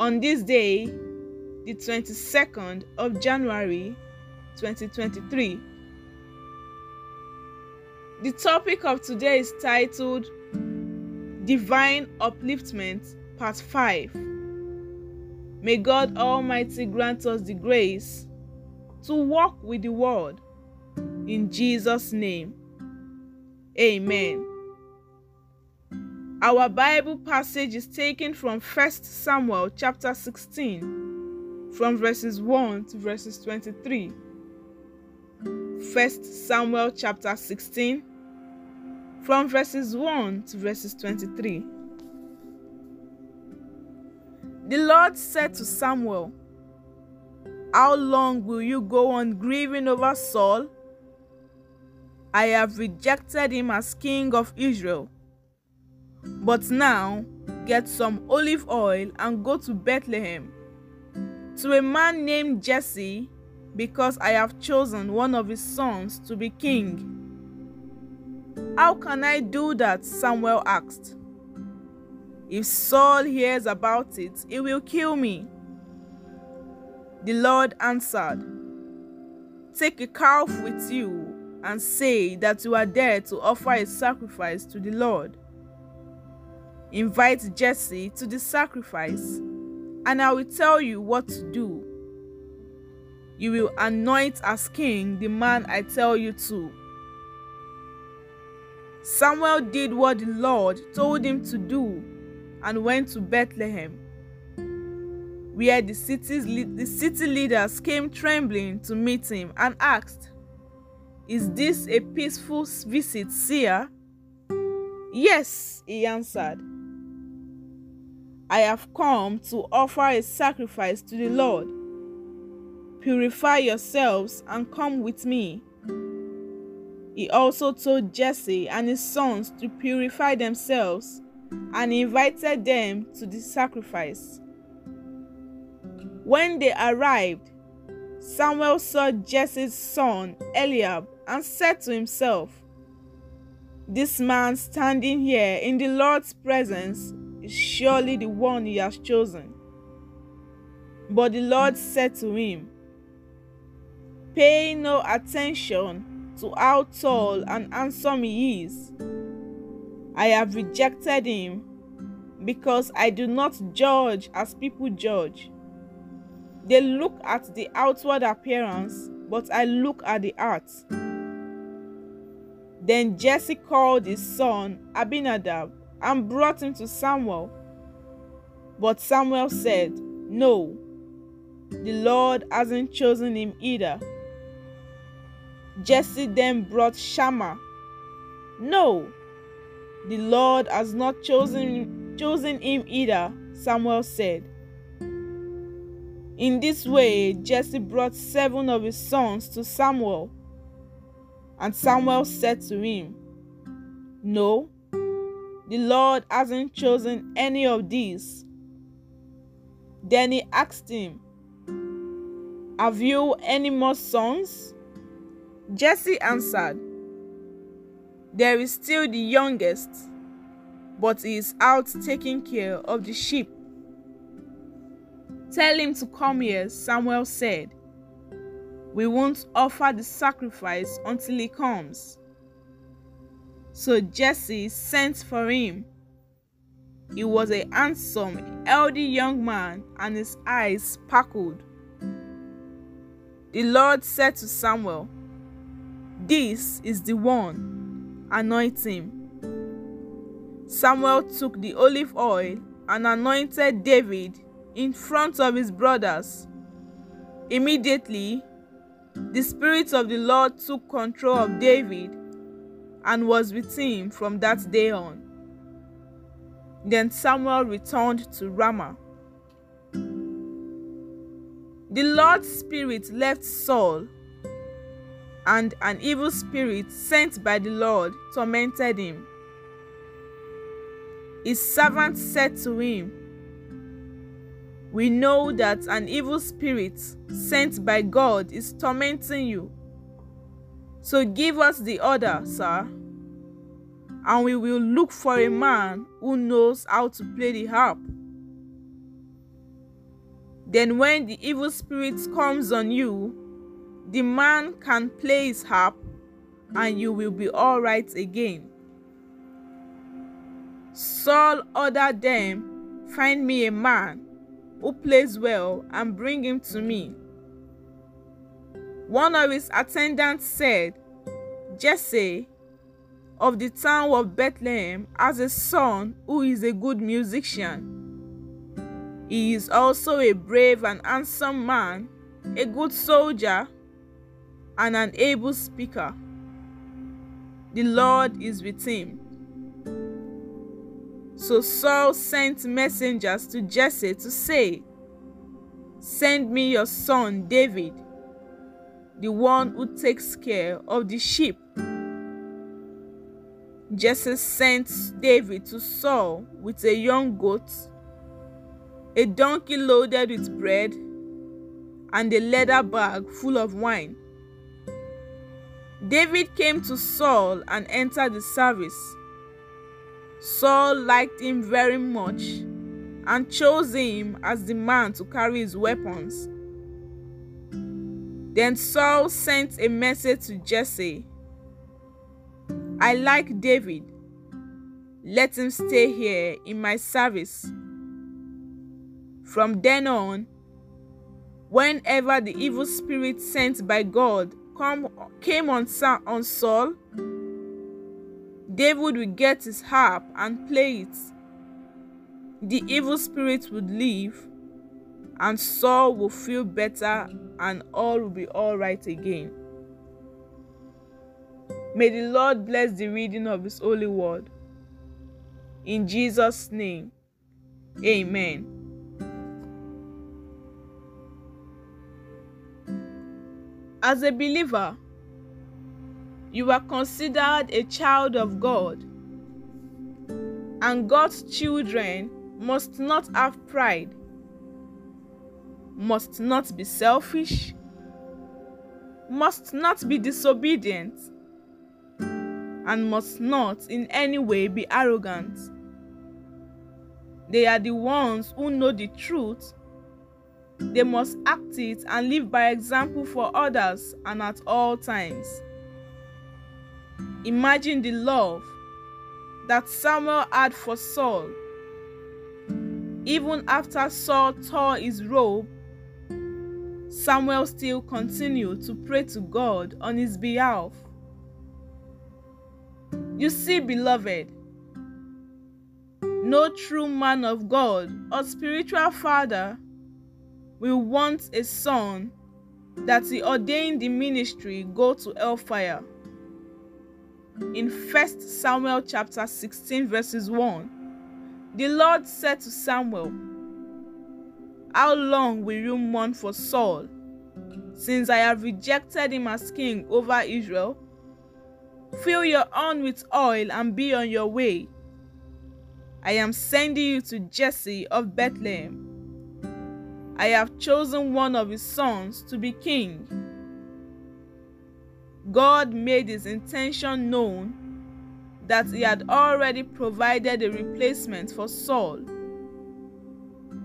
on this day, the 22nd of January 2023. The topic of today is titled Divine Upliftment, Part 5. May God Almighty grant us the grace to walk with the Word. In Jesus' name, Amen. Our Bible passage is taken from 1 Samuel chapter 16, from verses 1 to verses 23. 1 Samuel chapter 16, from verses 1 to verses 23. The Lord said to Samuel, How long will you go on grieving over Saul? I have rejected him as king of Israel but now get some olive oil and go to Bethlehem to a man named Jesse, because I have chosen one of his sons to be king. How can I do that? Samuel asked. If Saul hears about it, he will kill me. The Lord answered, Take a calf with you and say that you are there to offer a sacrifice to the Lord. Invite Jesse to the sacrifice, and I will tell you what to do. You will anoint as king the man I tell you to. Samuel did what the Lord told him to do and went to Bethlehem, where the, city's, the city leaders came trembling to meet him and asked, Is this a peaceful visit, seer? Yes, he answered. I have come to offer a sacrifice to the Lord. Purify yourselves and come with me. He also told Jesse and his sons to purify themselves and invited them to the sacrifice. When they arrived, Samuel saw Jesse's son Eliab and said to himself, This man standing here in the Lord's presence is surely the one he has chosen. But the Lord said to him, Pay no attention to how tall and handsome he is. I have rejected him because I do not judge as people judge. They look at the outward appearance, but I look at the heart. Then Jesse called his son Abinadab and brought him to Samuel. But Samuel said, No, the Lord hasn't chosen him either. Jesse then brought Shammah. No, the Lord has not chosen, chosen him either, Samuel said. In this way, Jesse brought seven of his sons to Samuel. And Samuel said to him, No, the Lord hasn't chosen any of these. Then he asked him, Have you any more sons? Jesse answered, There is still the youngest, but he is out taking care of the sheep. Tell him to come here, Samuel said. We won't offer the sacrifice until he comes. So Jesse sent for him. He was a handsome, healthy young man, and his eyes sparkled. The Lord said to Samuel, This is the one, anoint him. Samuel took the olive oil and anointed David in front of his brothers. Immediately, the Spirit of the Lord took control of David and was with him from that day on. Then Samuel returned to Ramah. The Lord's Spirit left Saul, and an evil spirit sent by the Lord tormented him. His servant said to him, We know that an evil spirit sent by God is tormenting you. So give us the order, sir, and we will look for a man who knows how to play the harp. Then, when the evil spirit comes on you, the man can play his harp and you will be all right again. Saul ordered them, Find me a man who plays well and bring him to me. One of his attendants said, Jesse of the town of Bethlehem has a son who is a good musician. He is also a brave and handsome man, a good soldier, and an able speaker. The Lord is with him. So Saul sent messengers to Jesse to say, Send me your son David, the one who takes care of the sheep. Jesse sent David to Saul with a young goat a donkey loaded with bread, and a leather bag full of wine. David came to Saul and entered the service. Saul liked him very much and chose him as the man to carry his weapons. Then Saul sent a message to Jesse I like David. Let him stay here in my service from then on, whenever the evil spirit sent by God come, came on, on Saul, David would get his harp and play it. The evil spirit would leave, and Saul will feel better, and all will be all right again. May the Lord bless the reading of His holy word. In Jesus' name, amen. As a believer, you are considered a child of God, and God's children must not have pride, must not be selfish, must not be disobedient, and must not in any way be arrogant. They are the ones who know the truth they must act it and live by example for others and at all times. Imagine the love that Samuel had for Saul. Even after Saul tore his robe, Samuel still continued to pray to God on his behalf. You see, beloved, no true man of God or spiritual father will want a son that he ordained the ministry go to hellfire. In 1 Samuel chapter 16, verses 1, the Lord said to Samuel, How long will you mourn for Saul, since I have rejected him as king over Israel? Fill your horn with oil and be on your way. I am sending you to Jesse of Bethlehem I have chosen one of his sons to be king. God made his intention known that he had already provided a replacement for Saul,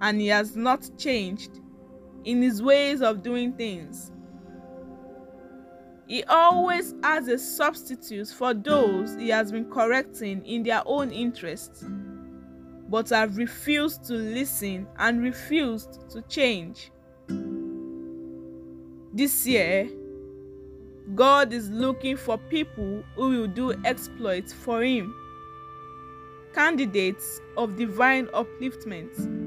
and he has not changed in his ways of doing things. He always has a substitute for those he has been correcting in their own interests but have refused to listen and refused to change. This year, God is looking for people who will do exploits for Him, candidates of divine upliftment.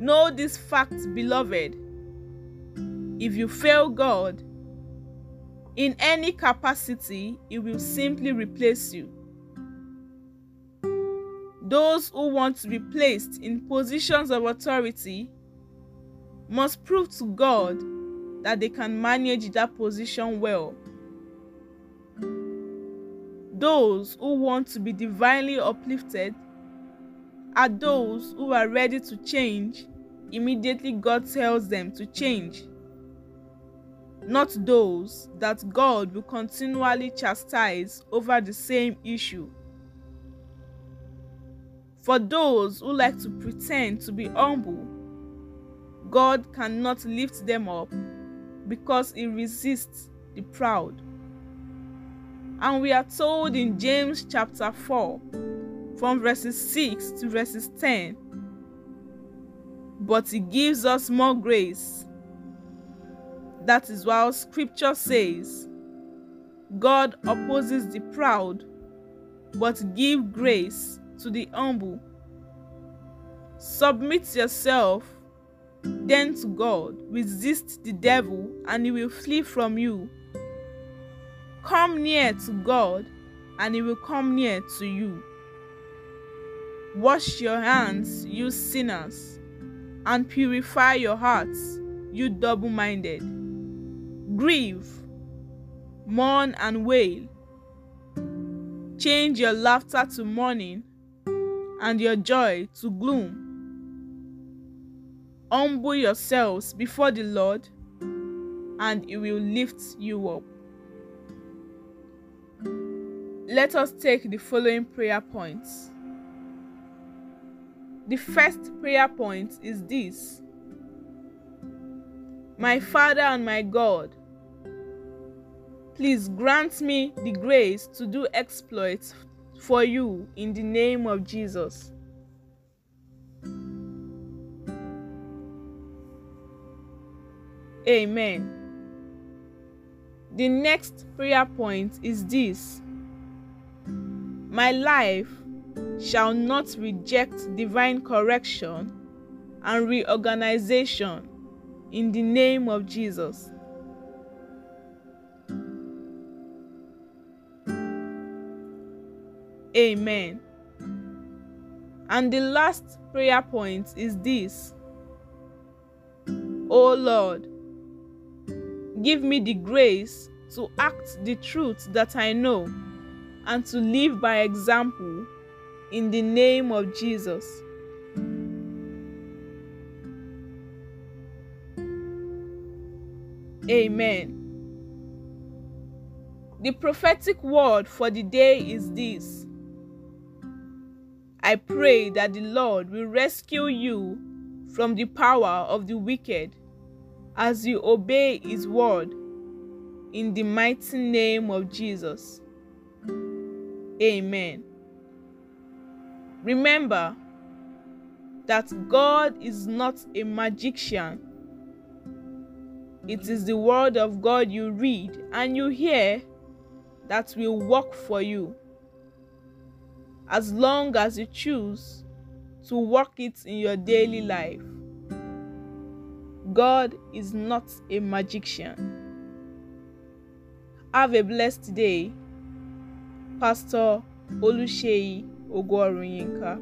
Know this fact, beloved. If you fail God in any capacity, He will simply replace you. Those who want to be placed in positions of authority must prove to God that they can manage that position well. Those who want to be divinely uplifted are those who are ready to change immediately God tells them to change, not those that God will continually chastise over the same issue. For those who like to pretend to be humble, God cannot lift them up because He resists the proud. And we are told in James chapter 4, from verses 6 to verses 10, but He gives us more grace. That is why scripture says, God opposes the proud, but give grace to the humble. Submit yourself then to God, resist the devil, and he will flee from you. Come near to God, and he will come near to you. Wash your hands, you sinners, and purify your hearts, you double minded. Grieve, mourn, and wail. Change your laughter to mourning and your joy to gloom. Humble yourselves before the Lord, and He will lift you up. Let us take the following prayer points. The first prayer point is this My Father and my God, please grant me the grace to do exploits for you in the name of Jesus. Amen. The next prayer point is this My life shall not reject divine correction and reorganization in the name of Jesus. Amen. And the last prayer point is this O Lord, give me the grace to act the truth that I know and to live by example in the name of Jesus. Amen. The prophetic word for the day is this I pray that the Lord will rescue you from the power of the wicked as you obey His word in the mighty name of Jesus. Amen. Remember that God is not a magician. It is the word of God you read and you hear that will work for you as long as you choose to work it in your daily life. God is not a magician. Have a blessed day. Pastor Oluseyi Ogorinka